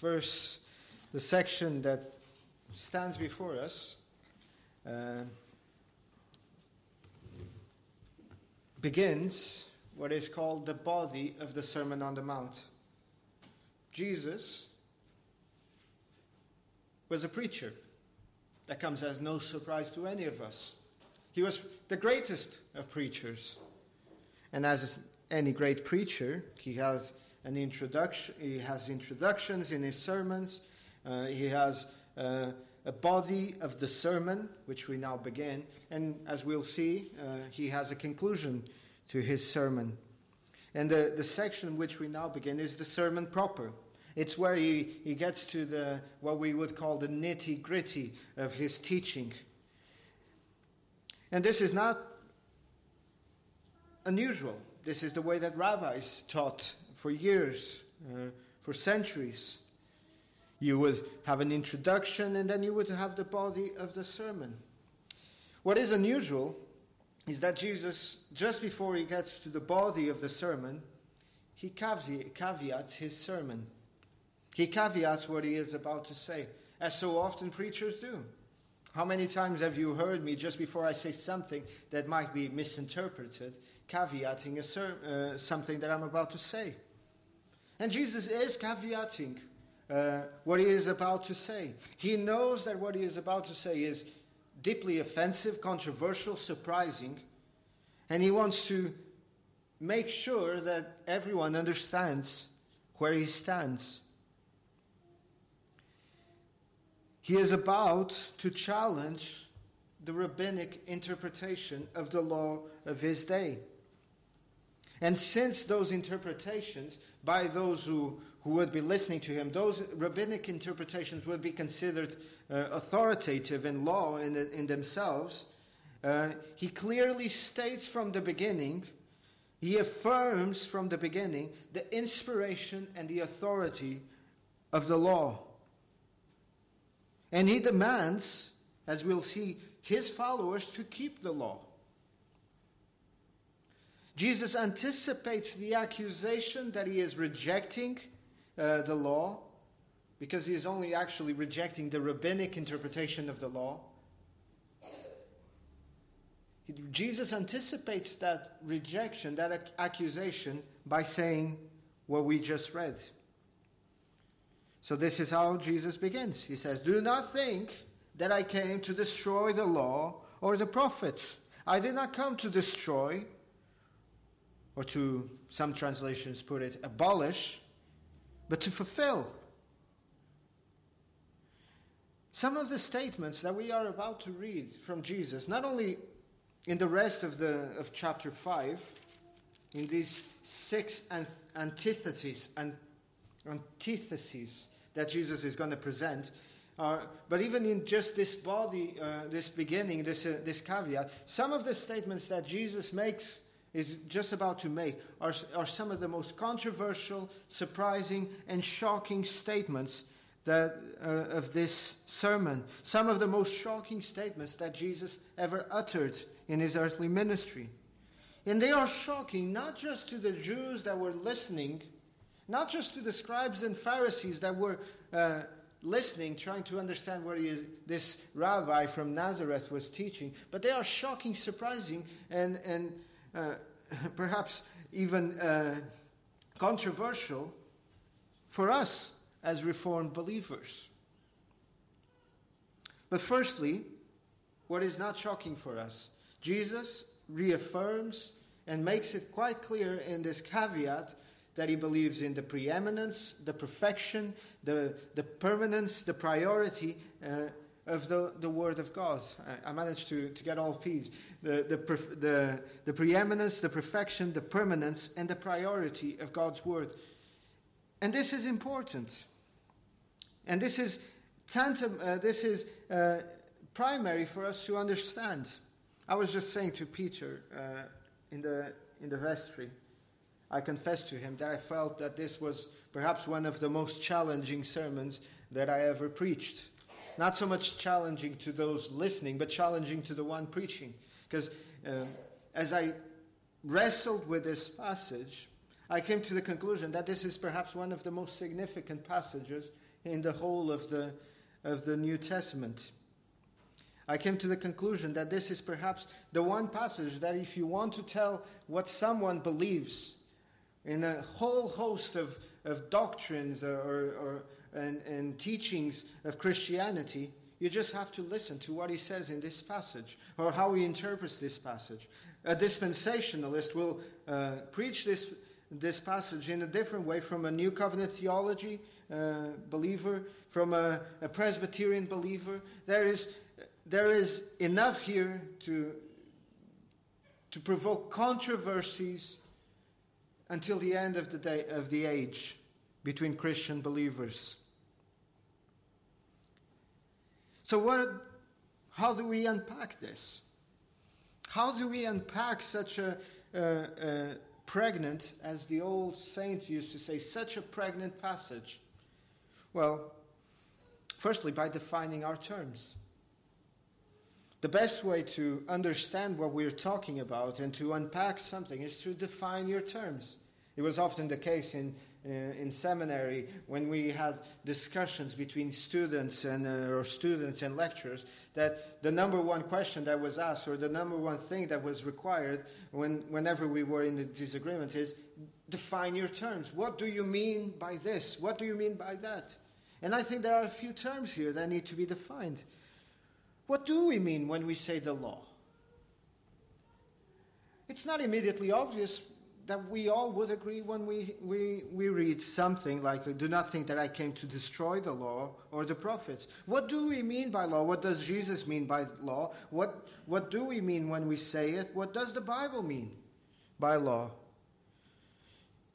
verse, the section that stands before us, uh, begins what is called the body of the Sermon on the Mount. Jesus was a preacher. That comes as no surprise to any of us. He was the greatest of preachers. And as any great preacher, he has an introduction. He has introductions in his sermons. Uh, he has uh, a body of the sermon, which we now begin, and as we'll see, uh, he has a conclusion to his sermon. And the, the section which we now begin is the sermon proper. It's where he, he gets to the what we would call the nitty gritty of his teaching. And this is not unusual. This is the way that rabbis taught for years, uh, for centuries. You would have an introduction and then you would have the body of the sermon. What is unusual is that Jesus, just before he gets to the body of the sermon, he caveats his sermon. He caveats what he is about to say, as so often preachers do. How many times have you heard me just before I say something that might be misinterpreted, caveating ser- uh, something that I'm about to say? And Jesus is caveating uh, what he is about to say. He knows that what he is about to say is deeply offensive, controversial, surprising, and he wants to make sure that everyone understands where he stands. He is about to challenge the rabbinic interpretation of the law of his day. And since those interpretations, by those who, who would be listening to him, those rabbinic interpretations would be considered uh, authoritative in law in, in themselves, uh, he clearly states from the beginning, he affirms from the beginning the inspiration and the authority of the law. And he demands, as we'll see, his followers to keep the law. Jesus anticipates the accusation that he is rejecting uh, the law because he is only actually rejecting the rabbinic interpretation of the law. Jesus anticipates that rejection, that accusation, by saying what we just read. So, this is how Jesus begins. He says, Do not think that I came to destroy the law or the prophets. I did not come to destroy, or to some translations put it, abolish, but to fulfill. Some of the statements that we are about to read from Jesus, not only in the rest of, the, of chapter 5, in these six antitheses, antitheses that Jesus is going to present, uh, but even in just this body, uh, this beginning, this, uh, this caveat, some of the statements that Jesus makes, is just about to make, are, are some of the most controversial, surprising, and shocking statements that, uh, of this sermon. Some of the most shocking statements that Jesus ever uttered in his earthly ministry. And they are shocking not just to the Jews that were listening, not just to the scribes and Pharisees that were uh, listening, trying to understand what is, this rabbi from Nazareth was teaching, but they are shocking, surprising, and, and uh, perhaps even uh, controversial for us as Reformed believers. But firstly, what is not shocking for us Jesus reaffirms and makes it quite clear in this caveat that he believes in the preeminence, the perfection, the, the permanence, the priority uh, of the, the Word of God. I, I, managed to, to get all P's. The, the, the, the preeminence, the perfection, the permanence, and the priority of God's Word. And this is important. And this is tantam, uh, this is uh, primary for us to understand. I was just saying to Peter uh, in, the, in the vestry, I confessed to him that I felt that this was perhaps one of the most challenging sermons that I ever preached. Not so much challenging to those listening, but challenging to the one preaching. Because um, as I wrestled with this passage, I came to the conclusion that this is perhaps one of the most significant passages in the whole of the, of the New Testament. I came to the conclusion that this is perhaps the one passage that, if you want to tell what someone believes in a whole host of, of doctrines or, or, and, and teachings of Christianity, you just have to listen to what he says in this passage or how he interprets this passage. A dispensationalist will uh, preach this, this passage in a different way from a New Covenant theology uh, believer, from a, a Presbyterian believer. There is there is enough here to, to provoke controversies until the end of the, day, of the age between Christian believers. So, what, how do we unpack this? How do we unpack such a, pregnant, as the old saints used to say, such a pregnant passage? Well, firstly, by defining our terms. The best way to understand what we're talking about and to unpack something is to define your terms. It was often the case in, uh, in seminary when we had discussions between students and, uh, or students and lecturers that the number one question that was asked or the number one thing that was required when, whenever we were in a disagreement is define your terms. What do you mean by this? What do you mean by that? And I think there are a few terms here that need to be defined. What do we mean when we say the law? It's not immediately obvious that we all would agree when we, we, we read something like, Do not think that I came to destroy the law or the prophets. What do we mean by law? What does Jesus mean by law? What, what do we mean when we say it? What does the Bible mean by law?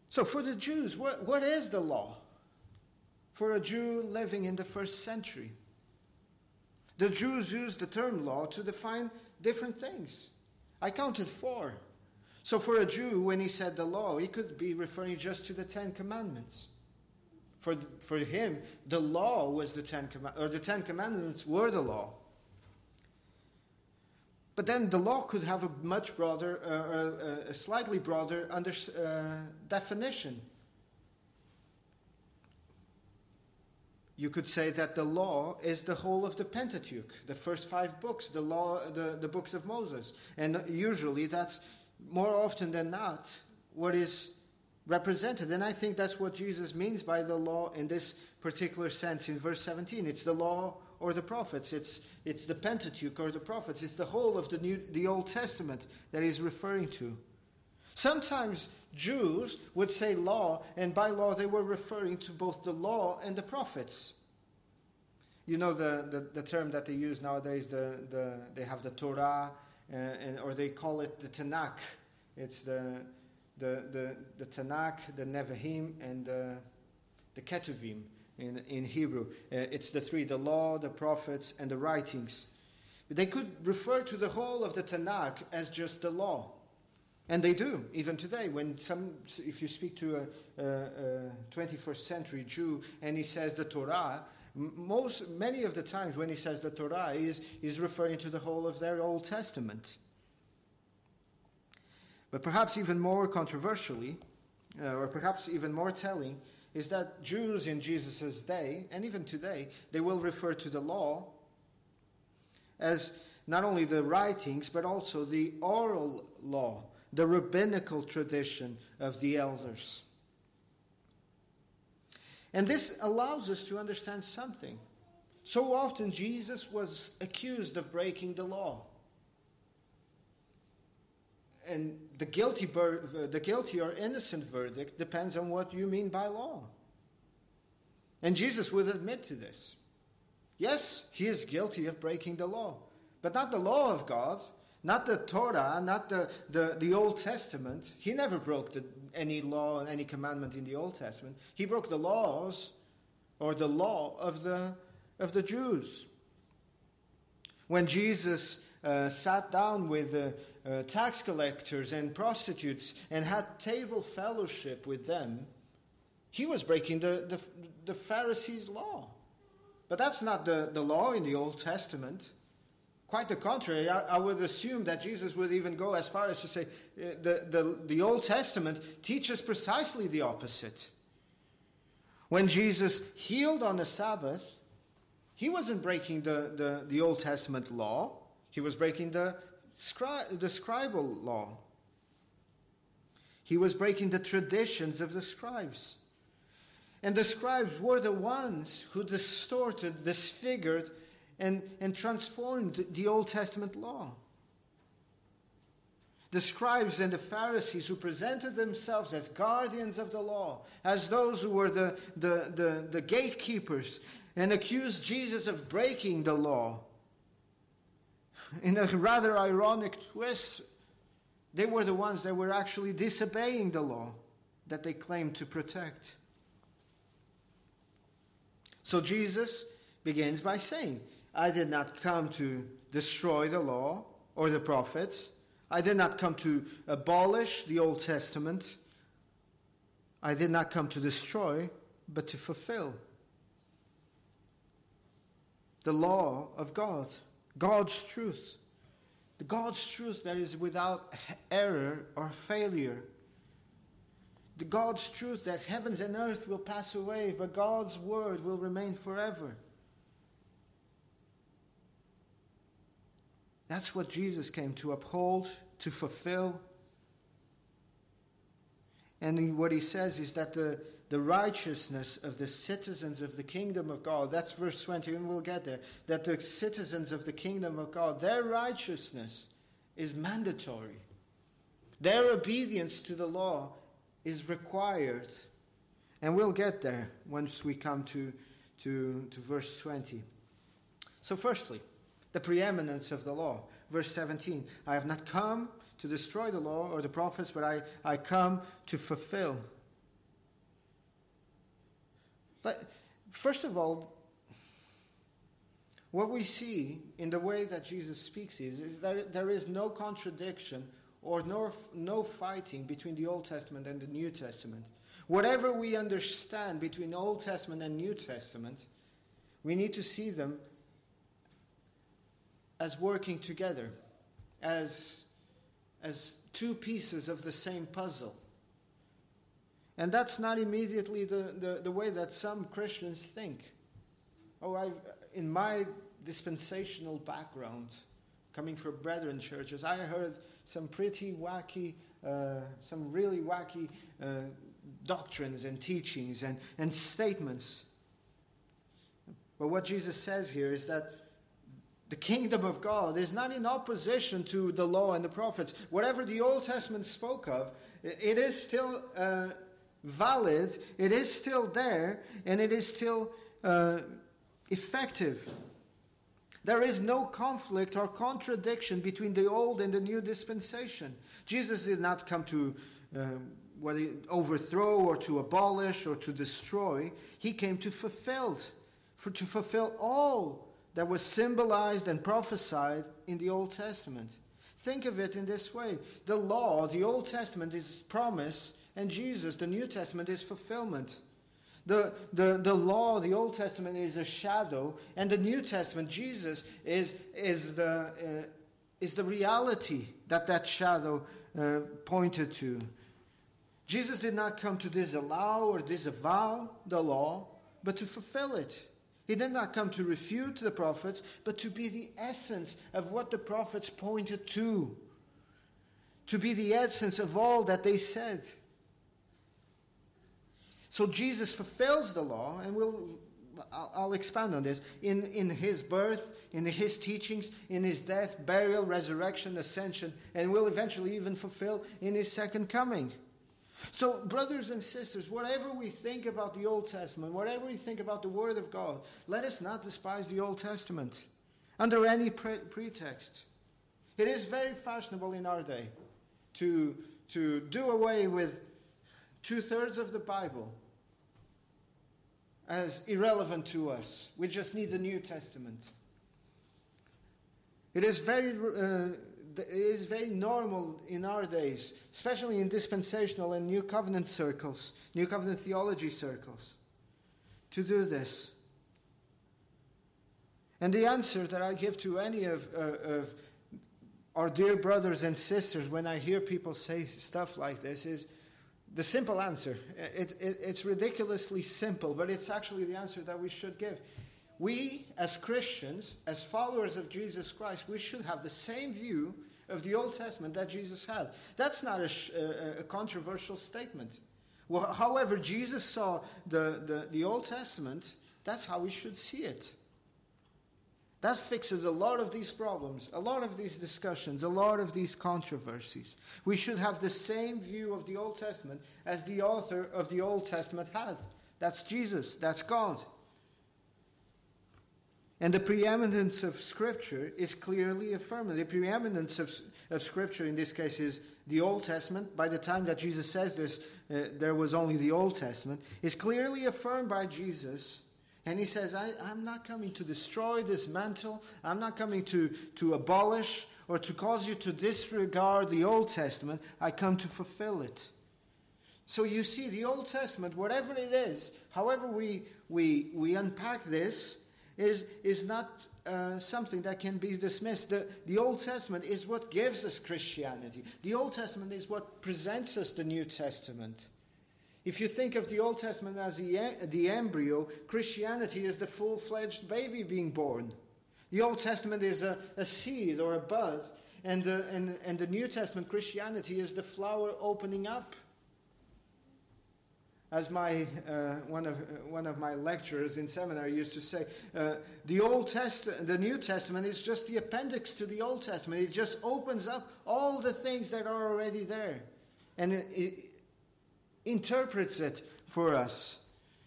So, for the Jews, what, what is the law? For a Jew living in the first century, the Jews used the term law to define different things. I counted four. So for a Jew, when he said the law, he could be referring just to the Ten Commandments. For, for him, the law was the Ten Commandments, or the Ten Commandments were the law. But then the law could have a much broader, uh, uh, a slightly broader under, uh, definition. You could say that the law is the whole of the Pentateuch, the first five books, the law, the, the books of Moses. And usually that's more often than not what is represented. And I think that's what Jesus means by the law in this particular sense in verse 17. It's the law or the prophets. It's, it's the Pentateuch or the prophets. It's the whole of the, New, the Old Testament that he's referring to. Sometimes Jews would say law, and by law they were referring to both the law and the prophets. You know the, the, the term that they use nowadays, the, the, they have the Torah, and, or they call it the Tanakh. It's the, the, the, the Tanakh, the Nevi'im, and the, the Ketuvim in, in Hebrew. Uh, it's the three the law, the prophets, and the writings. They could refer to the whole of the Tanakh as just the law. And they do, even today. When some, if you speak to a, a, a 21st century Jew and he says the Torah, most, many of the times when he says the Torah, is is referring to the whole of their Old Testament. But perhaps even more controversially, uh, or perhaps even more telling, is that Jews in Jesus' day, and even today, they will refer to the law as not only the writings, but also the oral law the rabbinical tradition of the elders. And this allows us to understand something. So often, Jesus was accused of breaking the law. And the guilty, uh, the guilty or innocent verdict depends on what you mean by law. And Jesus would admit to this. Yes, he is guilty of breaking the law, but not the law of God, not the Torah, not the, the, the Old Testament. He never broke the, any law and any commandment in the Old Testament. He broke the laws or the law of the, of the Jews. When Jesus uh, sat down with uh, uh, tax collectors and prostitutes and had table fellowship with them, he was breaking the, the, the Pharisees' law. But that's not the, the law in the Old Testament. Quite the contrary, I, I, would assume that Jesus would even go as far as to say uh, the, the, the Old Testament teaches precisely the opposite. When Jesus healed on the Sabbath, he wasn't breaking the, the, the Old Testament law, he was breaking the, scri- the scribal law. He was breaking the traditions of the scribes. And the scribes were the ones who distorted, disfigured, and, and transformed the Old Testament law. The scribes and the Pharisees who presented themselves as guardians of the law, as those who were the, the, the, the gatekeepers, and accused Jesus of breaking the law. In a rather ironic twist, they were the ones that were actually disobeying the law that they claimed to protect. So Jesus begins by saying, I did not come to destroy the law or the prophets. I did not come to abolish the Old Testament. I did not come to destroy, but to fulfill. The law of God, God's truth. The God's truth that is without error or failure. The God's truth that heavens and earth will pass away, but God's word will remain forever. That's what Jesus came to uphold, to fulfill. And what he says is that the, the righteousness of the citizens of the kingdom of God, that's verse 20, and we'll get there, that the citizens of the kingdom of God, their righteousness is mandatory. Their obedience to the law is required. And we'll get there once we come to, to, to verse 20. So, firstly, the preeminence of the law. Verse 17 I have not come to destroy the law or the prophets, but I, I come to fulfill. But first of all, what we see in the way that Jesus speaks is, is that there is no contradiction or no, no fighting between the Old Testament and the New Testament. Whatever we understand between Old Testament and New Testament, we need to see them as working together, as, as two pieces of the same puzzle. And that's not immediately the, the, the way that some Christians think. Oh, I've, in my dispensational background, coming from brethren churches, I heard some pretty wacky, uh, some really wacky uh, doctrines and teachings and, and statements. But what Jesus says here is that the kingdom of God is not in opposition to the law and the prophets. Whatever the Old Testament spoke of, it is still uh, valid, it is still there, and it is still uh, effective. There is no conflict or contradiction between the old and the new dispensation. Jesus did not come to um, whether overthrow or to abolish or to destroy. He came to fulfill, for to fulfill all that was symbolized and prophesied in the Old Testament. Think of it in this way the law, the Old Testament, is promise, and Jesus, the New Testament, is fulfillment. The, the, the law, the Old Testament, is a shadow, and the New Testament, Jesus, is, is, the, uh, is the reality that that shadow uh, pointed to. Jesus did not come to disallow or disavow the law, but to fulfill it. He did not come to refute the prophets, but to be the essence of what the prophets pointed to, to be the essence of all that they said. So Jesus fulfills the law, and we'll, I'll, I'll expand on this, in, in his birth, in his teachings, in his death, burial, resurrection, ascension, and will eventually even fulfill in his second coming. So, brothers and sisters, whatever we think about the Old Testament, whatever we think about the Word of God, let us not despise the Old Testament under any pre- pretext. It is very fashionable in our day to, to do away with two thirds of the Bible as irrelevant to us. We just need the New Testament. It is very. Uh, is very normal in our days, especially in dispensational and New Covenant circles, New Covenant theology circles, to do this. And the answer that I give to any of, uh, of our dear brothers and sisters when I hear people say stuff like this is the simple answer. It, it, it's ridiculously simple, but it's actually the answer that we should give. We, as Christians, as followers of Jesus Christ, we should have the same view of the Old Testament that Jesus had. That's not a, a, uh, uh, a controversial statement. Well, however, Jesus saw the, the, the Old Testament, that's how we should see it. That fixes a lot of these problems, a lot of these discussions, a lot of these controversies. We should have the same view of the Old Testament as the author of the Old Testament had. That's Jesus, that's God. And the preeminence of Scripture is clearly affirmed. The preeminence of, of Scripture in this case is the Old Testament. By the time that Jesus says this, uh, there was only the Old Testament. Is clearly affirmed by Jesus and he says, I, am not coming to destroy, dismantle. I'm not coming to, to abolish or to cause you to disregard the Old Testament. I come to fulfill it. So you see, the Old Testament, whatever it is, however we, we, we unpack this, is, is not uh, something that can be dismissed. The, the Old Testament is what gives us Christianity, the Old Testament is what presents us the New Testament. If you think of the Old Testament as the, the embryo, Christianity is the full fledged baby being born. The Old Testament is a, a seed or a bud, and the, and, and the New Testament Christianity is the flower opening up. As my, uh, one, of, one of my lecturers in seminary used to say, uh, the, Old Test- the New Testament is just the appendix to the Old Testament. It just opens up all the things that are already there. And it, it, interprets it for us.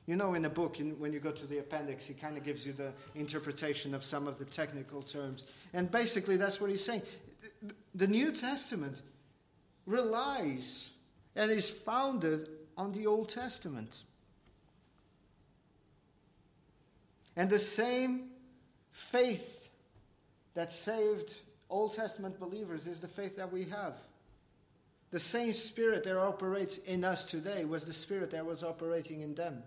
You know, in a book, in, when you go to the appendix, he kind of gives you the interpretation of some of the technical terms. And basically, that's what he's saying. The New Testament relies and is founded on the Old Testament. And the same faith that saved Old Testament believers is the faith that we have. The same spirit that operates in us today was the spirit that was operating in them.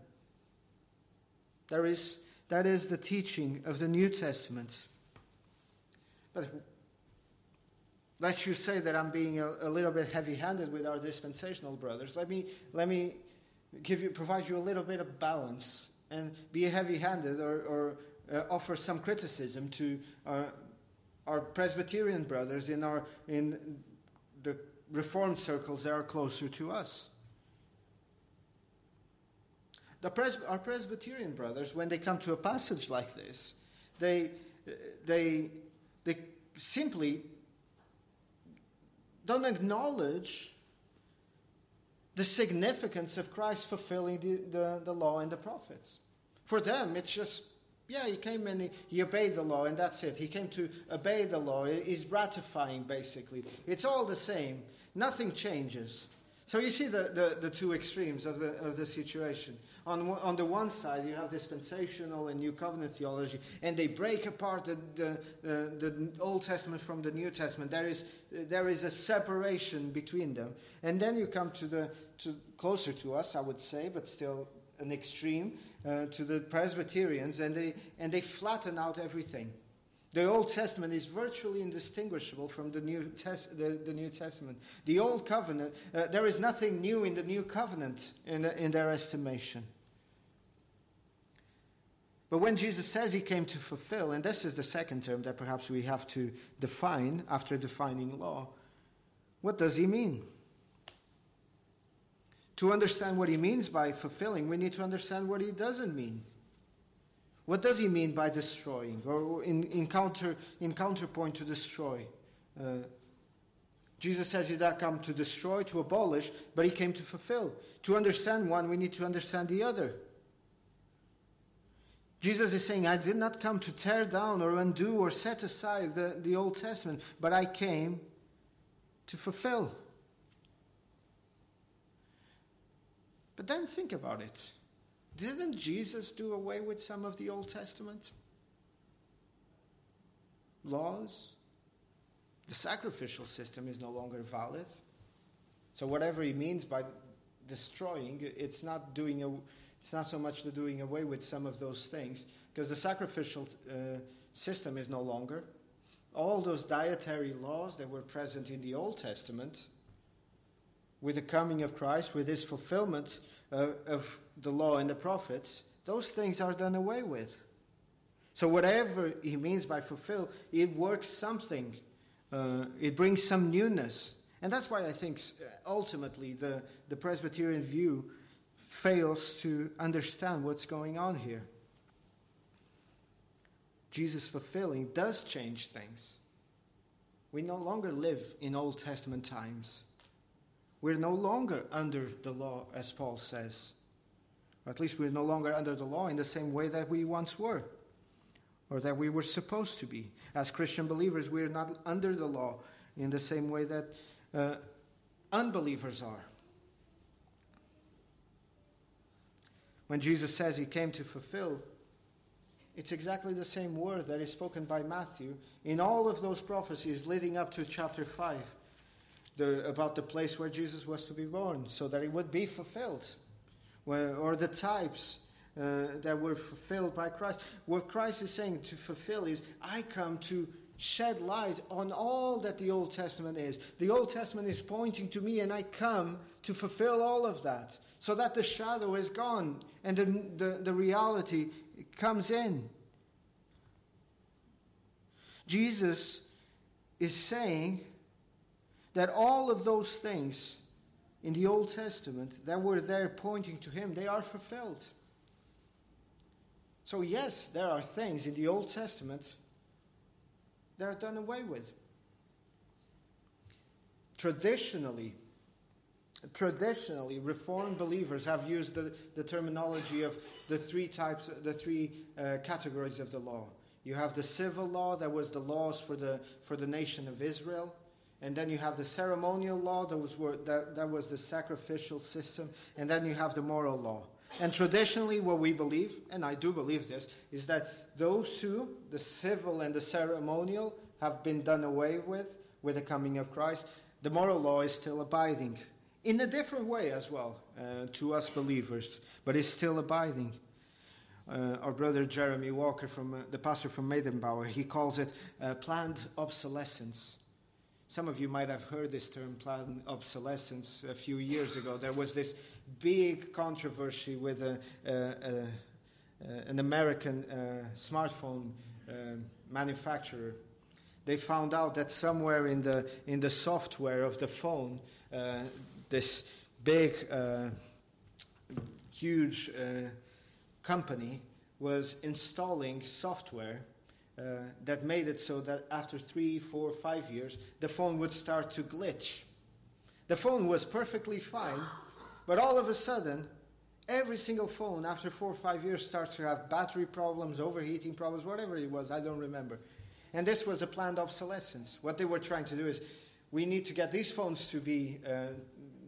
There is, that is the teaching of the New Testament. But let's you say that I'm being a, a little bit heavy handed with our dispensational brothers. Let me, let me give you, provide you a little bit of balance and be heavy handed or, or uh, offer some criticism to our, our Presbyterian brothers in, our, in the Reformed circles that are closer to us. Pres- our Presbyterian brothers, when they come to a passage like this, they, they, they simply don't acknowledge the significance of Christ fulfilling the, the, the law and the prophets. For them, it's just yeah, he came and he, he, obeyed the law, and that's it. He came to obey the law. He's ratifying, basically. It's all the same. Nothing changes. So you see the, the, the two extremes of the, of the situation. On, on the one side, you have dispensational and New Covenant theology, and they break apart the, the, the Old Testament from the New Testament. There is, there is a separation between them. And then you come to the to, closer to us, I would say, but still an extreme uh, to the Presbyterians, and they, and they flatten out everything. The Old Testament is virtually indistinguishable from the New, the, the New Testament. The Old Covenant, uh, there is nothing new in the New Covenant in, the, in their estimation. But when Jesus says he came to fulfill, and this is the second term that perhaps we have to define after defining law, what does he mean? To understand what he means by fulfilling, we need to understand what he doesn't mean. What does he mean by destroying, or in, in, counter, in counterpoint to destroy? Uh, Jesus says he did not come to destroy, to abolish, but he came to fulfill. To understand one, we need to understand the other. Jesus is saying, I did not come to tear down or undo or set aside the, the Old Testament, but I came to fulfill. But then think about it. Didn't Jesus do away with some of the Old Testament laws? The sacrificial system is no longer valid. So whatever he means by destroying, it's not doing a, it's not so much the doing away with some of those things, because the sacrificial uh, system is no longer. All those dietary laws that were present in the Old Testament with the coming of Christ, with his fulfillment uh, of the law and the prophets, those things are done away with. So, whatever he means by fulfill, it works something, uh, it brings some newness. And that's why I think ultimately the, the Presbyterian view fails to understand what's going on here. Jesus fulfilling does change things. We no longer live in Old Testament times. We're no longer under the law, as Paul says. Or at least we're no longer under the law in the same way that we once were, or that we were supposed to be. As Christian believers, we're not under the law in the same way that uh, unbelievers are. When Jesus says he came to fulfill, it's exactly the same word that is spoken by Matthew in all of those prophecies leading up to chapter 5 the, about the place where Jesus was to be born, so that it would be fulfilled, or the types uh, that were fulfilled by Christ. What Christ is saying to fulfill is, I come to shed light on all that the Old Testament is. The Old Testament is pointing to me, and I come to fulfill all of that, so that the shadow is gone and the, the, the reality comes in. Jesus is saying that all of those things in the Old Testament that were there pointing to him, they are fulfilled. So, yes, there are things in the Old Testament that are done away with. Traditionally, traditionally, Reformed believers have used the, the terminology of the three types, the three uh, categories of the law. You have the civil law, that was the laws for the, for the nation of Israel. And then you have the ceremonial law, that was, that, that was the sacrificial system. And then you have the moral law. And traditionally, what we believe, and I do believe this, is that those two, the civil and the ceremonial, have been done away with with the coming of Christ. The moral law is still abiding in a different way as well uh, to us believers, but it's still abiding. Uh, our brother Jeremy Walker, from uh, the pastor from Maidenbower, he calls it uh, planned obsolescence. Some of you might have heard this term, planned obsolescence, a few years ago. There was this big controversy with a, a, a, an American uh, smartphone uh, manufacturer. They found out that somewhere in the, in the software of the phone, uh, this big, uh, huge uh, company was installing software uh, that made it so that after three, four, five years, the phone would start to glitch. The phone was perfectly fine, but all of a sudden, every single phone after four or five years starts to have battery problems, overheating problems, whatever it was, I don't remember. And this was a planned obsolescence. What they were trying to do is, we need to get these phones to be, uh,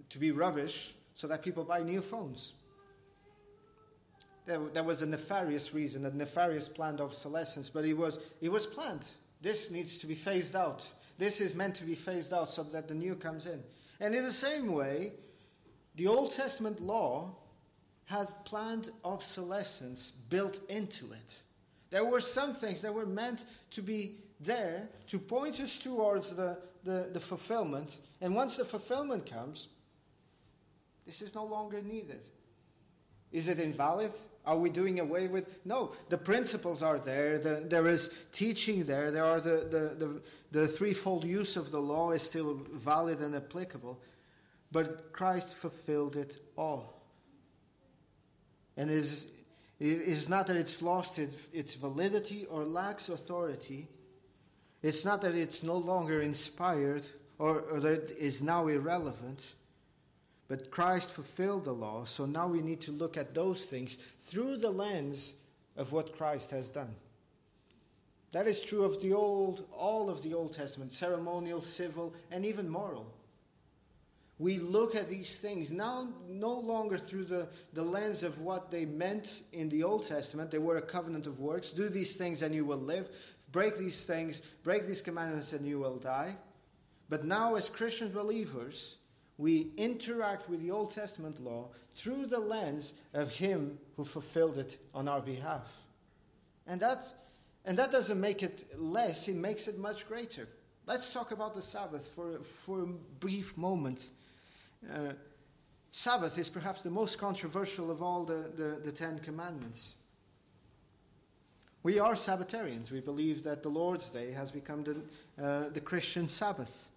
to be rubbish so that people buy new phones. There, there was a nefarious reason, a nefarious planned obsolescence, but it was, it was planned. This needs to be phased out. This is meant to be phased out so that the new comes in. And in the same way, the Old Testament law had planned obsolescence built into it. There were some things that were meant to be there to point us towards the, the, the fulfillment. And once the fulfillment comes, this is no longer needed. Is it invalid? Are we doing away with? No, the principles are there. The, there is teaching there. There are the, the, the, the threefold use of the law is still valid and applicable. But Christ fulfilled it all. And it is, it is not that it's lost its validity or lacks authority. It's not that it's no longer inspired or, or that it is now irrelevant. But Christ fulfilled the law, so now we need to look at those things through the lens of what Christ has done. That is true of the old, all of the Old Testament, ceremonial, civil, and even moral. We look at these things now no longer through the, the lens of what they meant in the Old Testament. They were a covenant of works. Do these things and you will live. Break these things, break these commandments and you will die. But now, as Christian believers, we interact with the Old Testament law through the lens of Him who fulfilled it on our behalf. And that, and that doesn't make it less, it makes it much greater. Let's talk about the Sabbath for, for a brief moment. uh, Sabbath is perhaps the most controversial of all the, the, the Ten Commandments. We are Sabbatarians. We believe that the Lord's Day has become the, uh, the Christian Sabbath.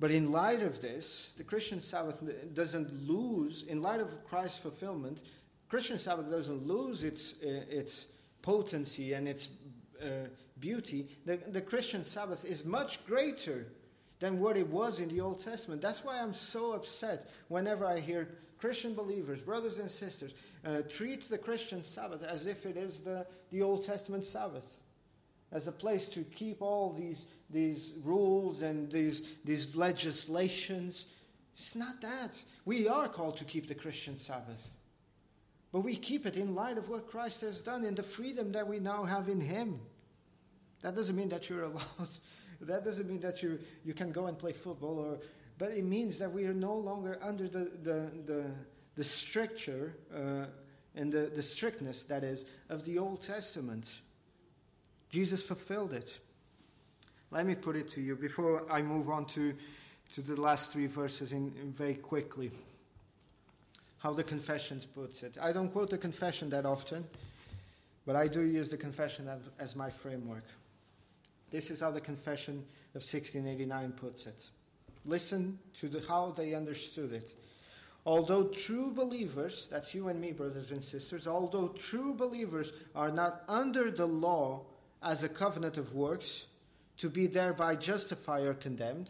But in light of this, the Christian Sabbath doesn't lose, in light of Christ's fulfillment, Christian Sabbath doesn't lose its, uh, its potency and its uh, beauty. The, the Christian Sabbath is much greater than what it was in the Old Testament. That's why I'm so upset whenever I hear Christian believers, brothers and sisters, uh, treat the Christian Sabbath as if it is the, the Old Testament Sabbath, as a place to keep all these, these rules and these, these legislations. It's not that. We are called to keep the Christian Sabbath. But we keep it in light of what Christ has done and the freedom that we now have in Him. That doesn't mean that you're allowed that doesn't mean that you, you can go and play football, or, but it means that we are no longer under the, the, the, the stricture uh, and the, the strictness, that is, of the Old Testament. Jesus fulfilled it. Let me put it to you before I move on to, to the last three verses in, in very quickly. How the confession puts it. I don't quote the confession that often, but I do use the confession as, as my framework. This is how the Confession of 1689 puts it. Listen to the, how they understood it. Although true believers, that's you and me, brothers and sisters, although true believers are not under the law as a covenant of works, to be thereby justified or condemned.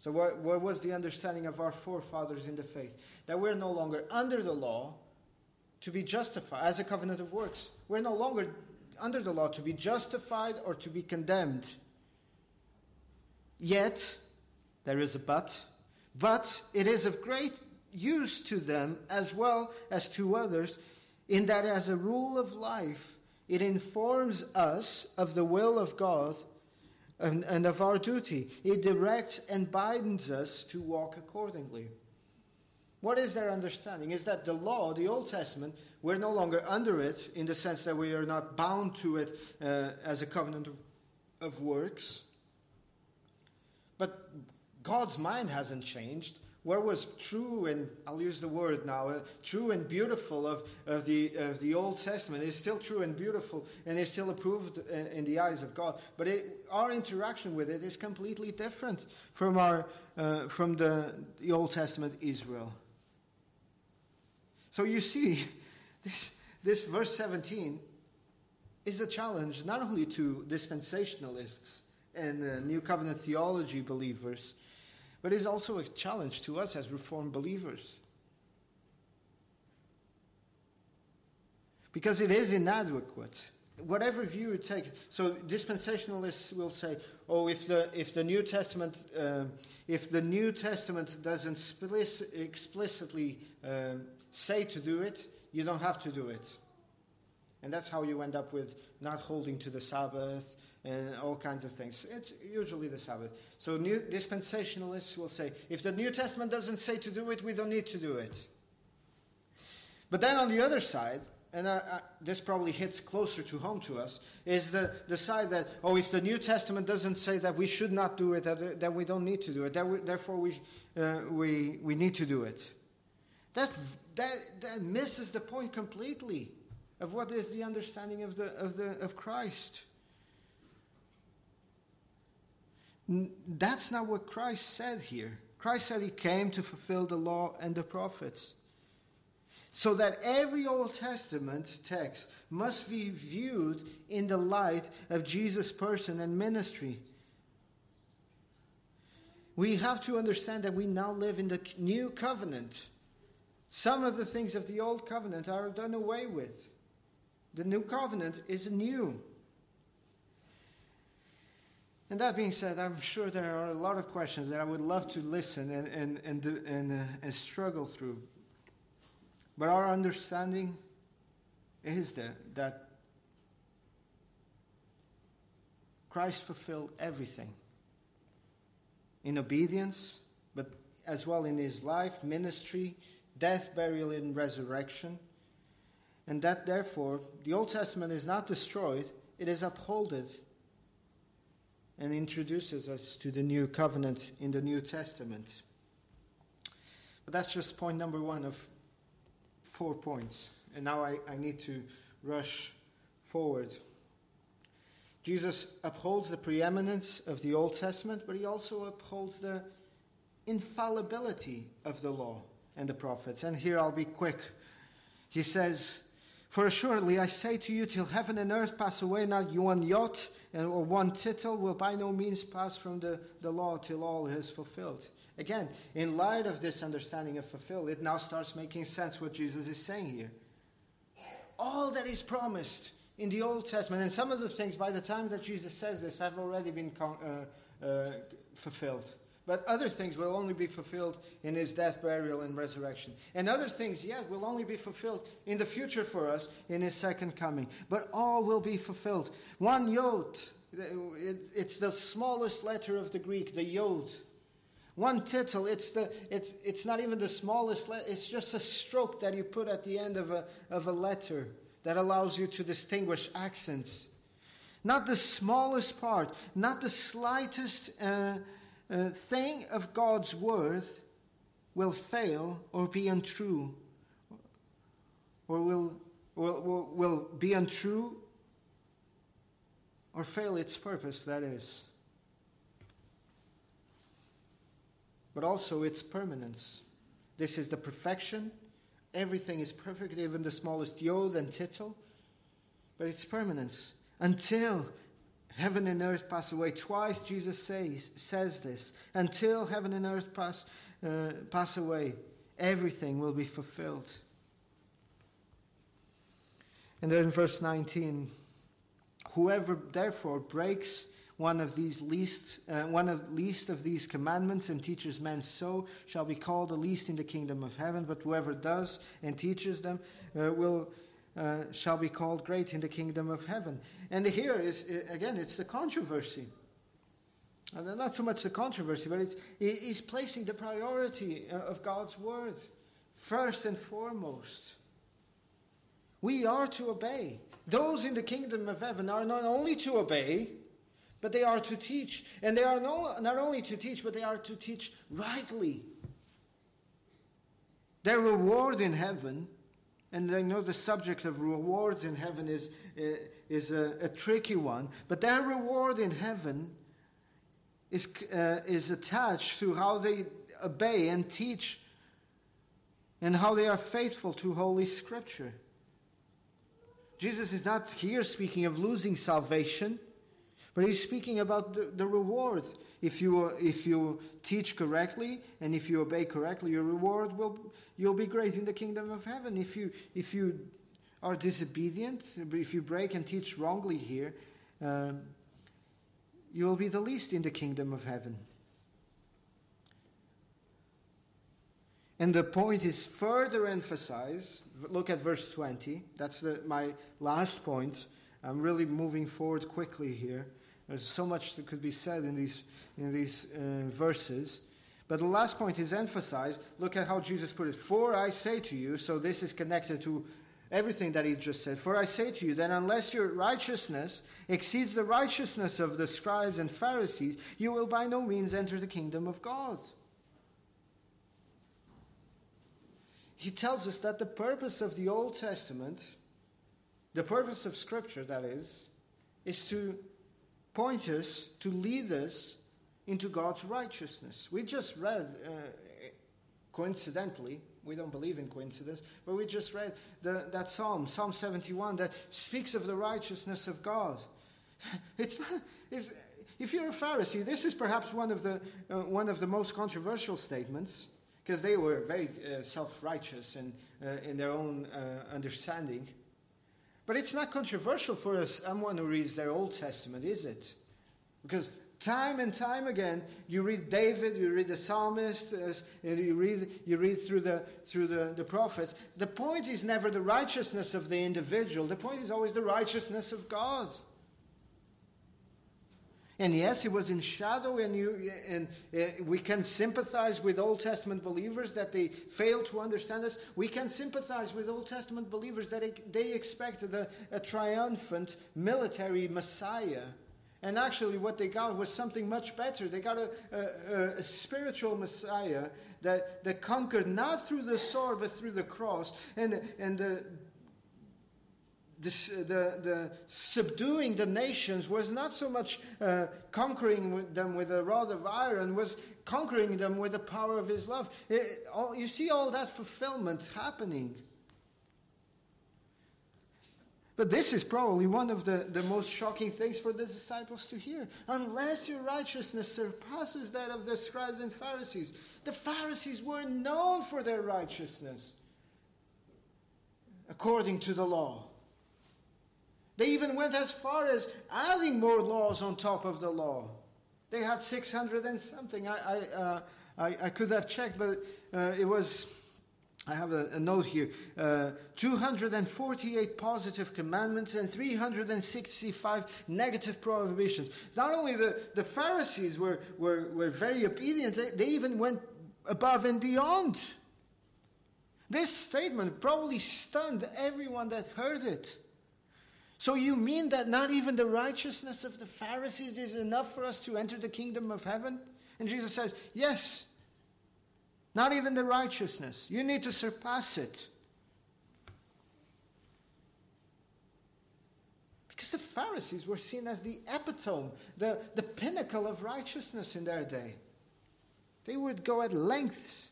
So, what, what was the understanding of our forefathers in the faith? That we're no longer under the law to be justified as a covenant of works. We're no longer under the law to be justified or to be condemned. Yet, there is a but, but it is of great use to them as well as to others, in that as a rule of life, it informs us of the will of God and, and of our duty. It directs and binds us to walk accordingly. What is their understanding? Is that the law, the Old Testament, we're no longer under it in the sense that we are not bound to it uh, as a covenant of, of works. But God's mind hasn't changed. What was true and I'll use the word now, uh, true and beautiful of, of, the, of the Old Testament is still true and beautiful and is still approved in, in the eyes of God. But it, our interaction with it is completely different from, our, uh, from the, the Old Testament Israel. So you see, this, this verse 17 is a challenge not only to dispensationalists and uh, New Covenant theology believers, but is also a challenge to us as Reformed believers. Because it is inadequate. Whatever view you take, so dispensationalists will say, "Oh, if the if the New Testament uh, if the New Testament doesn't explicitly uh, say to do it, you don't have to do it. And that's how you end up with not holding to the Sabbath and all kinds of things. It's usually the Sabbath. So new dispensationalists will say, if the New Testament doesn't say to do it, we don't need to do it. But then on the other side, and I, I, this probably hits closer to home to us, is the, the side that, oh, if the New Testament doesn't say that we should not do it, that, that we don't need to do it, that we, therefore we, uh, we, we need to do it. That, that, that misses the point completely of what is the understanding of, the, of, the, of Christ. That's not what Christ said here. Christ said he came to fulfill the law and the prophets. So that every Old Testament text must be viewed in the light of Jesus' person and ministry. We have to understand that we now live in the new covenant. Some of the things of the old covenant are done away with. The new covenant is new. And that being said, I'm sure there are a lot of questions that I would love to listen and, and, and, and, uh, and struggle through. But our understanding is that, that Christ fulfilled everything in obedience, but as well in his life, ministry, death, burial, and resurrection. And that therefore the Old Testament is not destroyed, it is upholded and introduces us to the new covenant in the New Testament. But that's just point number one of four points. And now I, I need to rush forward. Jesus upholds the preeminence of the Old Testament, but he also upholds the infallibility of the law and the prophets. And here I'll be quick. He says, For assuredly I say to you, till heaven and earth pass away, not one jot or one tittle will by no means pass from the, the law till all is fulfilled. Again, in light of this understanding of fulfill, it now starts making sense what Jesus is saying here. All that is promised in the Old Testament, and some of the things by the time that Jesus says this have already been uh, uh, fulfilled. But other things will only be fulfilled in his death, burial, and resurrection. And other things yet will only be fulfilled in the future for us in his second coming. But all will be fulfilled. One yod, it's the smallest letter of the Greek, the yod. One tittle, it's, the, it's, it's not even the smallest letter, it's just a stroke that you put at the end of a, of a letter that allows you to distinguish accents. Not the smallest part, not the slightest. Uh, uh, thing of God's word will fail or be untrue, or will, will, will, will be untrue or fail its purpose, that is. But also its permanence. This is the perfection. Everything is perfect, even the smallest yod and tittle. But its permanence until Heaven and earth pass away. Twice Jesus says, says this. Until heaven and earth pass, uh, pass away, everything will be fulfilled. And then in verse 19, whoever therefore breaks one of these least, uh, one of least of these commandments and teaches men so shall be called the least in the kingdom of heaven. But whoever does and teaches them uh, will uh, shall be called great in the kingdom of heaven. And here is, again, it's the controversy. And not so much the controversy, but it's, he's placing the priority uh, of God's word first and foremost. We are to obey. Those in the kingdom of heaven are not only to obey, but they are to teach. And they are no, not only to teach, but they are to teach rightly. Their reward in heaven and I know the subject of rewards in heaven is, uh, is a, a tricky one, but their reward in heaven is, uh, is attached to how they obey and teach and how they are faithful to Holy Scripture. Jesus is not here speaking of losing salvation, but he's speaking about the, the reward if you, if you teach correctly and if you obey correctly, your reward will you'll be great in the kingdom of heaven. If you if you are disobedient, if you break and teach wrongly here, um, you will be the least in the kingdom of heaven. And the point is further emphasized. Look at verse 20. That's the, my last point. I'm really moving forward quickly here. There's so much that could be said in these, in these uh, verses. But the last point is emphasized. Look at how Jesus put it. For I say to you, so this is connected to everything that he just said. For I say to you that unless your righteousness exceeds the righteousness of the scribes and Pharisees, you will by no means enter the kingdom of God. He tells us that the purpose of the Old Testament, the purpose of Scripture, that is, is to point us, to lead us into God's righteousness. We just read, uh, coincidentally, we don't believe in coincidence, but we just read the, that psalm, Psalm 71, that speaks of the righteousness of God. It's not, if you're a Pharisee, this is perhaps one of the, uh, one of the most controversial statements, because they were very uh, self righteous and uh, in their own uh, understanding. But it's not controversial for someone who reads their Old Testament, is it? Because time and time again, you read David, you read the psalmist, uh, you read, you read through, the, through the, the prophets. The point is never the righteousness of the individual, the point is always the righteousness of God. And yes, it was in shadow, and, you, and uh, we can sympathize with Old Testament believers that they fail to understand this. We can sympathize with Old Testament believers that they expected a, a triumphant military Messiah. And actually, what they got was something much better. They got a, a, a, spiritual Messiah that, that conquered not through the sword, but through the cross. And, and the, the, the, the subduing the nations was not so much uh, conquering them with a rod of iron, was conquering them with the power of his love. It, all, you see all that fulfillment happening. But this is probably one of the, the most shocking things for the disciples to hear. Unless your righteousness surpasses that of the scribes and Pharisees. The Pharisees were known for their righteousness according to the law. They even went as far as adding more laws on top of the law. They had 600 and something. I, I, uh, I, I, could have checked, but uh, it was I have a, a note here uh, 248 positive commandments and 365 negative prohibitions. Not only the, the Pharisees were, were, were very obedient, they, they even went above and beyond. This statement probably stunned everyone that heard it. So, you mean that not even the righteousness of the Pharisees is enough for us to enter the kingdom of heaven? And Jesus says, Yes, not even the righteousness. You need to surpass it. Because the Pharisees were seen as the epitome, the, the pinnacle of righteousness in their day. They would go at lengths.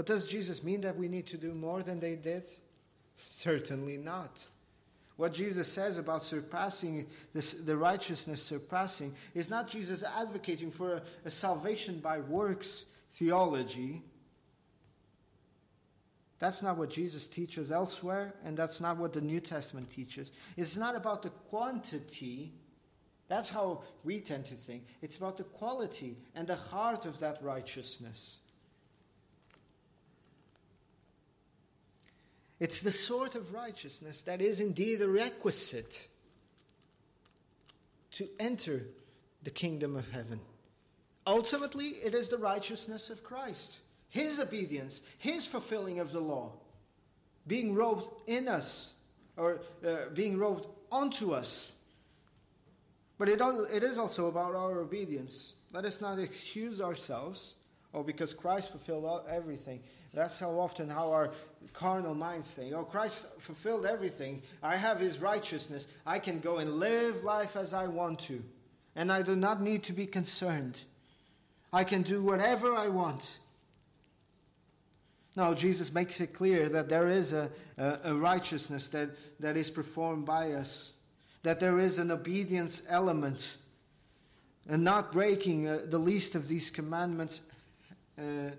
But does Jesus mean that we need to do more than they did? Certainly not. What Jesus says about surpassing this, the righteousness surpassing is not Jesus advocating for a, a salvation by works theology. That's not what Jesus teaches elsewhere, and that's not what the New Testament teaches. It's not about the quantity. That's how we tend to think. It's about the quality and the heart of that righteousness. It's the sort of righteousness that is indeed a requisite to enter the kingdom of heaven. Ultimately, it is the righteousness of Christ, His obedience, His fulfilling of the law, being robed in us, or uh, being robed onto us. But it, it is also about our obedience. Let us not excuse ourselves, or because Christ fulfilled everything. That's how often how our carnal minds think. Oh, Christ fulfilled everything. I have his righteousness. I can go and live life as I want to. And I do not need to be concerned. I can do whatever I want. Now, Jesus makes it clear that there is a, a, a righteousness that, that is performed by us, that there is an obedience element, and not breaking uh, the least of these commandments uh,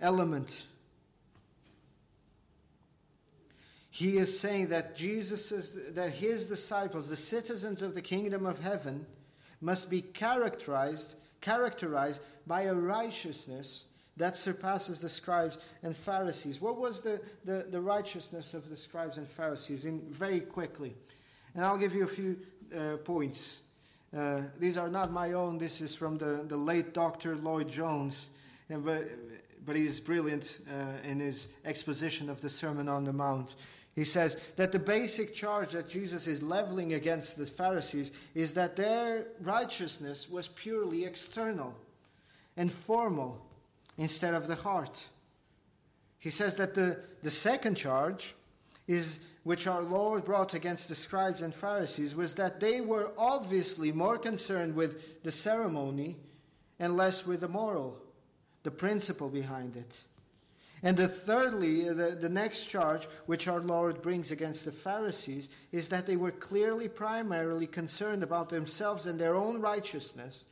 element. he is saying that Jesus is, that his disciples, the citizens of the kingdom of heaven, must be characterized characterized by a righteousness that surpasses the scribes and Pharisees. What was the, the, the righteousness of the scribes and Pharisees? In very quickly, and I'll give you a few uh, points. Uh, these are not my own. This is from the, the late Dr. Lloyd Jones, but, he is brilliant uh, in his exposition of the Sermon on the Mount. He says that the basic charge that Jesus is leveling against the Pharisees is that their righteousness was purely external and formal instead of the heart. He says that the, the second charge is which our Lord brought against the scribes and Pharisees was that they were obviously more concerned with the ceremony and less with the moral, the principle behind it. And the thirdly, the, the next charge which our Lord brings against the Pharisees is that they were clearly primarily concerned about themselves and their own righteousness,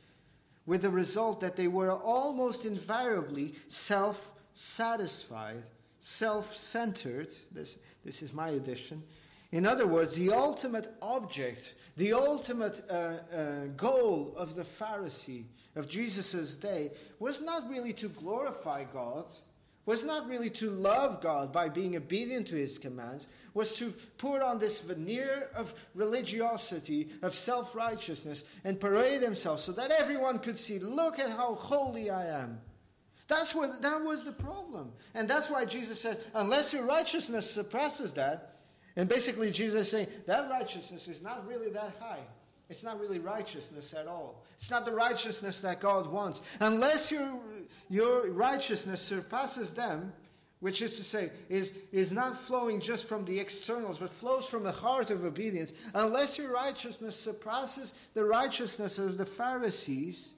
with the result that they were almost invariably self satisfied, self centered. This, this is my addition. In other words, the ultimate object, the ultimate uh, uh, goal of the Pharisee of Jesus' day was not really to glorify God was not really to love God by being obedient to his commands, was to put on this veneer of religiosity, of self righteousness, and parade themselves so that everyone could see, look at how holy I am. That's what that was the problem. And that's why Jesus says, unless your righteousness suppresses that, And basically, Jesus is saying that righteousness is not really that high. It's not really righteousness at all. It's not the righteousness that God wants. Unless your, your righteousness surpasses them, which is to say, is, is not flowing just from the externals, but flows from the heart of obedience. Unless your righteousness surpasses the righteousness of the Pharisees,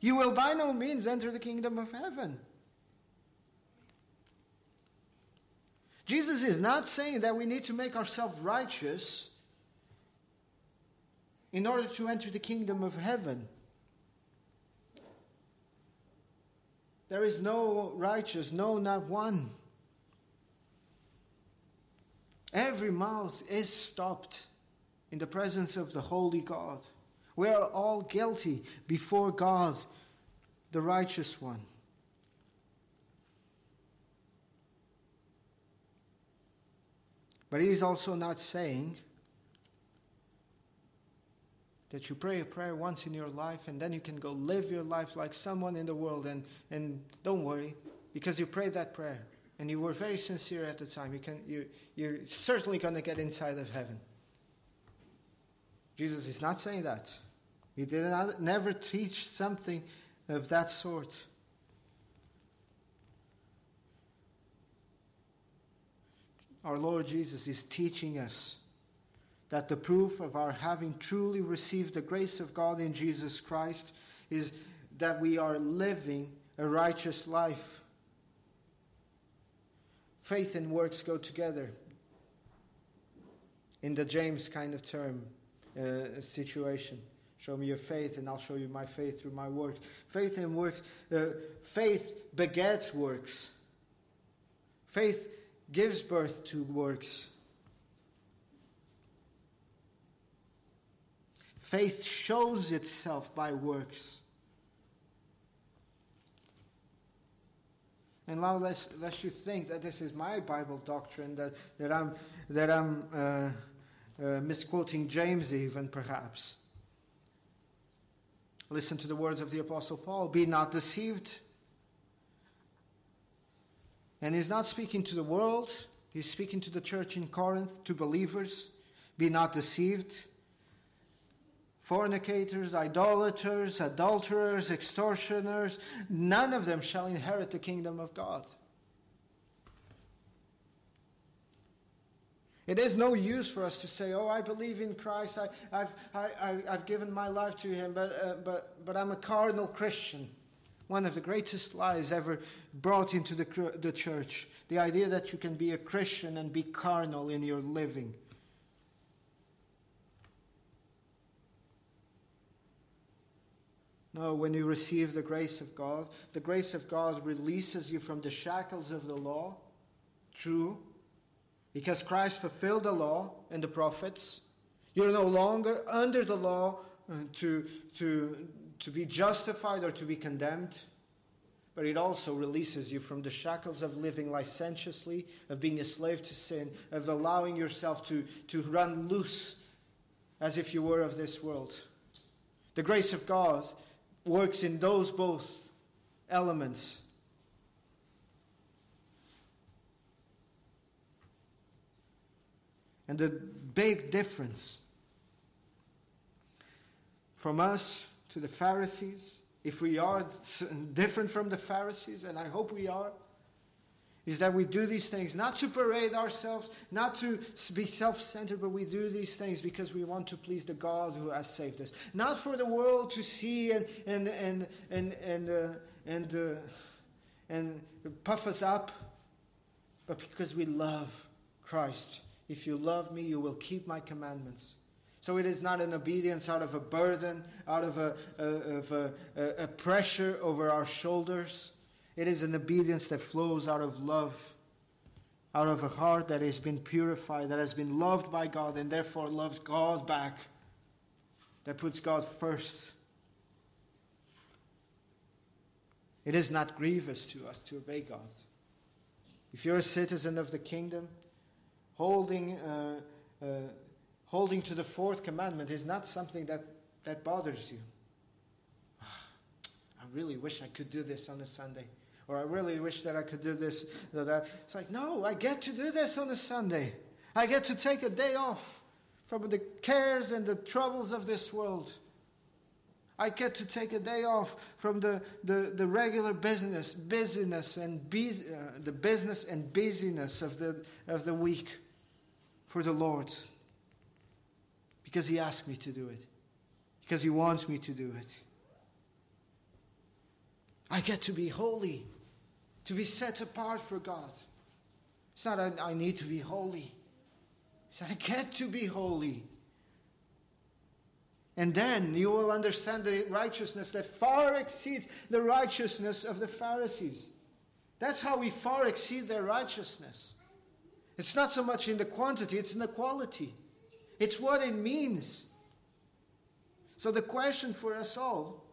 you will by no means enter the kingdom of heaven. Jesus is not saying that we need to make ourselves righteous in order to enter the kingdom of heaven. There is no righteous, no, not one. Every mouth is stopped in the presence of the Holy God. We are all guilty before God, the righteous one. But he is also not saying that you pray a prayer once in your life and then you can go live your life like someone in the world and, and don't worry because you prayed that prayer and you were very sincere at the time. You can you you're certainly going to get inside of heaven. Jesus is not saying that. He did not never teach something of that sort our lord jesus is teaching us that the proof of our having truly received the grace of God in Jesus Christ is that we are living a righteous life. Faith and works go together in the James kind of term uh, situation. Show me your faith, and I'll show you my faith through my works. Faith and works, uh, faith begets works. Faith gives birth to works. Faith shows itself by works. And now lest, lest you think that this is my Bible doctrine, that, that I'm, that I'm uh, uh, misquoting James, even perhaps. Listen to the words of the Apostle Paul Be not deceived. And he's not speaking to the world, he's speaking to the church in Corinth, to believers. Be not deceived fornicators, idolaters, adulterers, extortioners, none of them shall inherit the kingdom of God. It is no use for us to say, "Oh, I believe in Christ. I, have I, have given my life to Him, but, uh, but, but I'm a carnal Christian." One of the greatest lies ever brought into the, the church. The idea that you can be a Christian and be carnal in your living. No, when you receive the grace of God, the grace of God releases you from the shackles of the law. True. Because Christ fulfilled the law and the prophets. You're no longer under the law uh, to, to, to be justified or to be condemned. But it also releases you from the shackles of living licentiously, of being a slave to sin, of allowing yourself to, to run loose as if you were of this world. The grace of God works in those both elements. And the big difference from us to the Pharisees, if we are different from the Pharisees, and I hope we are, is that we do these things not to parade ourselves, not to be self centered, but we do these things because we want to please the God who has saved us. Not for the world to see and, and, and, and, and, uh, and, uh, and puff us up, but because we love Christ. If you love me, you will keep my commandments. So it is not an obedience out of a burden, out of a, a, of a, a pressure over our shoulders it is an obedience that flows out of love, out of a heart that has been purified, that has been loved by God, and therefore loves God back, that puts God first. It is not grievous to us to obey God. If you're a citizen of the kingdom, holding, uh, uh, holding to the fourth commandment is not something that, that bothers you. I really wish I could do this on a Sunday or I really wish that I could do this or that. It's like, no, I get to do this on a Sunday. I get to take a day off from the cares and the troubles of this world. I get to take a day off from the, the, the regular business, busyness and bus- uh, the business and busyness of the, of the week for the Lord. Because He asked me to do it. Because He wants me to do it. I get to be holy, to be set apart for God. It's not I, I need to be holy. It's that I get to be holy. And then you will understand the righteousness that far exceeds the righteousness of the Pharisees. That's how we far exceed their righteousness. It's not so much in the quantity, it's in the quality. It's what it means. So, the question for us all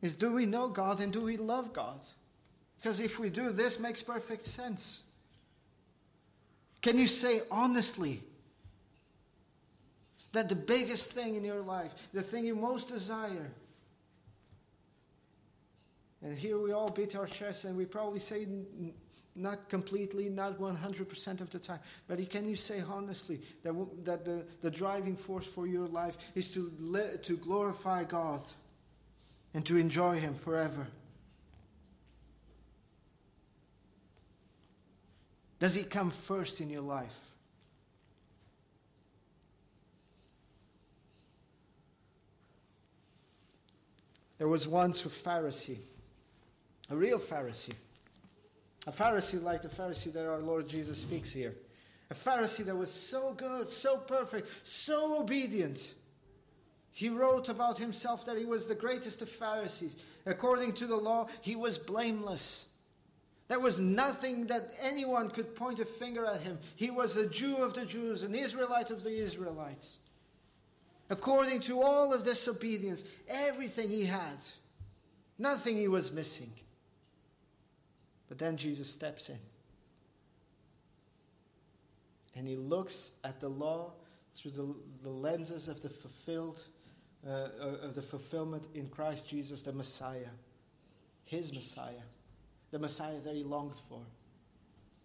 is do we know God and do we love God? Because if we do, this makes perfect sense. Can you say honestly that the biggest thing in your life, the thing you most desire, and here we all beat our chests and we probably say not completely, not 100% of the time, but can you say honestly that, that the, the driving force for your life is to, to glorify God and to enjoy Him forever? Does He come first in your life? There was once a Pharisee, a real Pharisee, a Pharisee like the Pharisee that our Lord Jesus speaks here. A Pharisee that was so good, so perfect, so obedient. He wrote about himself that he was the greatest of Pharisees. According to the law, he was blameless. There was nothing that anyone could point a finger at him. He was a Jew of the Jews, an Israelite of the Israelites according to all of this obedience, everything he had, nothing he was missing. But then Jesus steps in. And he looks at the law through the, the lenses of the fulfilled, uh, uh, of the fulfillment in Christ Jesus, the Messiah, his Messiah, the Messiah that he longed for.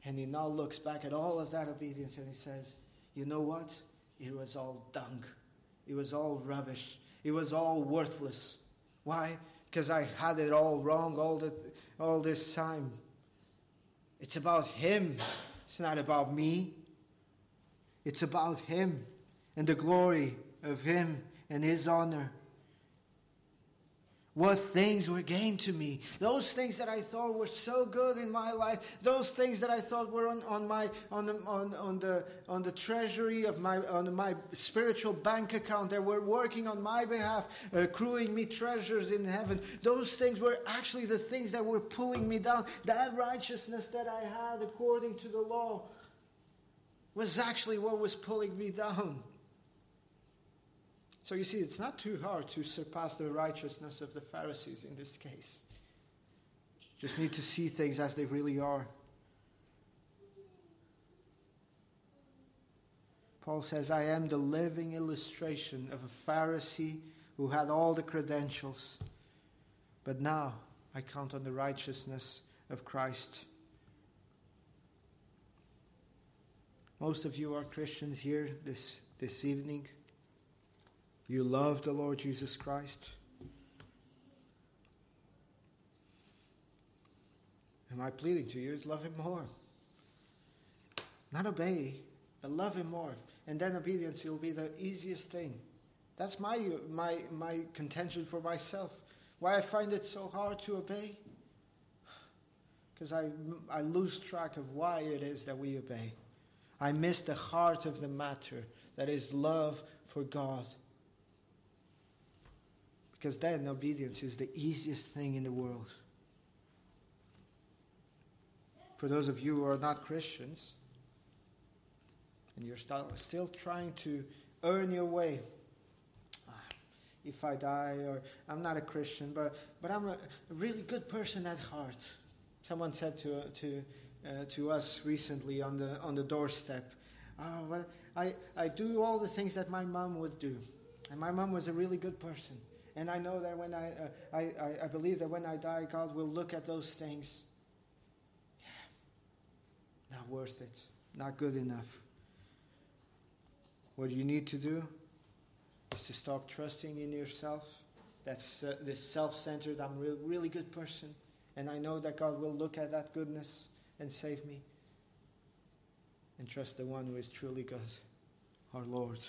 And he now looks back at all of that obedience and he says, You know what? It was all dung. It was all rubbish. It was all worthless. Why? Because I had it all wrong all, the, all this time. It's about Him. It's not about me. It's about Him and the glory of Him and His honor what things were gained to me. Those things that I thought were so good in my life, those things that I thought were on, on my on the, on, on the on the treasury of my on my spiritual bank account that were working on my behalf, accruing me treasures in heaven. Those things were actually the things that were pulling me down. That righteousness that I had according to the law was actually what was pulling me down. So you see, it's not too hard to surpass the righteousness of the Pharisees in this case. Just need to see things as they really are. Paul says, I am the living illustration of a Pharisee who had all the credentials, but now I count on the righteousness of Christ. Most of you are Christians here this, this evening. You love the Lord Jesus Christ? And my pleading to you is love Him more. Not obey, but love Him more. And then obedience will be the easiest thing. That's my, my, my contention for myself. Why I find it so hard to obey? Because I, I lose track of why it is that we obey. I miss the heart of the matter that is love for God. Because then obedience is the easiest thing in the world. For those of you who are not Christians, and you're still trying to earn your way, if I die, or I'm not a Christian, but, but I'm a really good person at heart. Someone said to, to, uh, to us recently on the, on the doorstep, oh, well, I, I do all the things that my mom would do. And my mom was a really good person. And I know that when I, uh, I, I, believe that when I die, God will look at those things. Yeah. not worth it, not good enough. What you need to do is to stop trusting in yourself. That's uh, this self centered, I'm a real, really good person, and I know that God will look at that goodness and save me. And trust the one who is truly God, our Lord.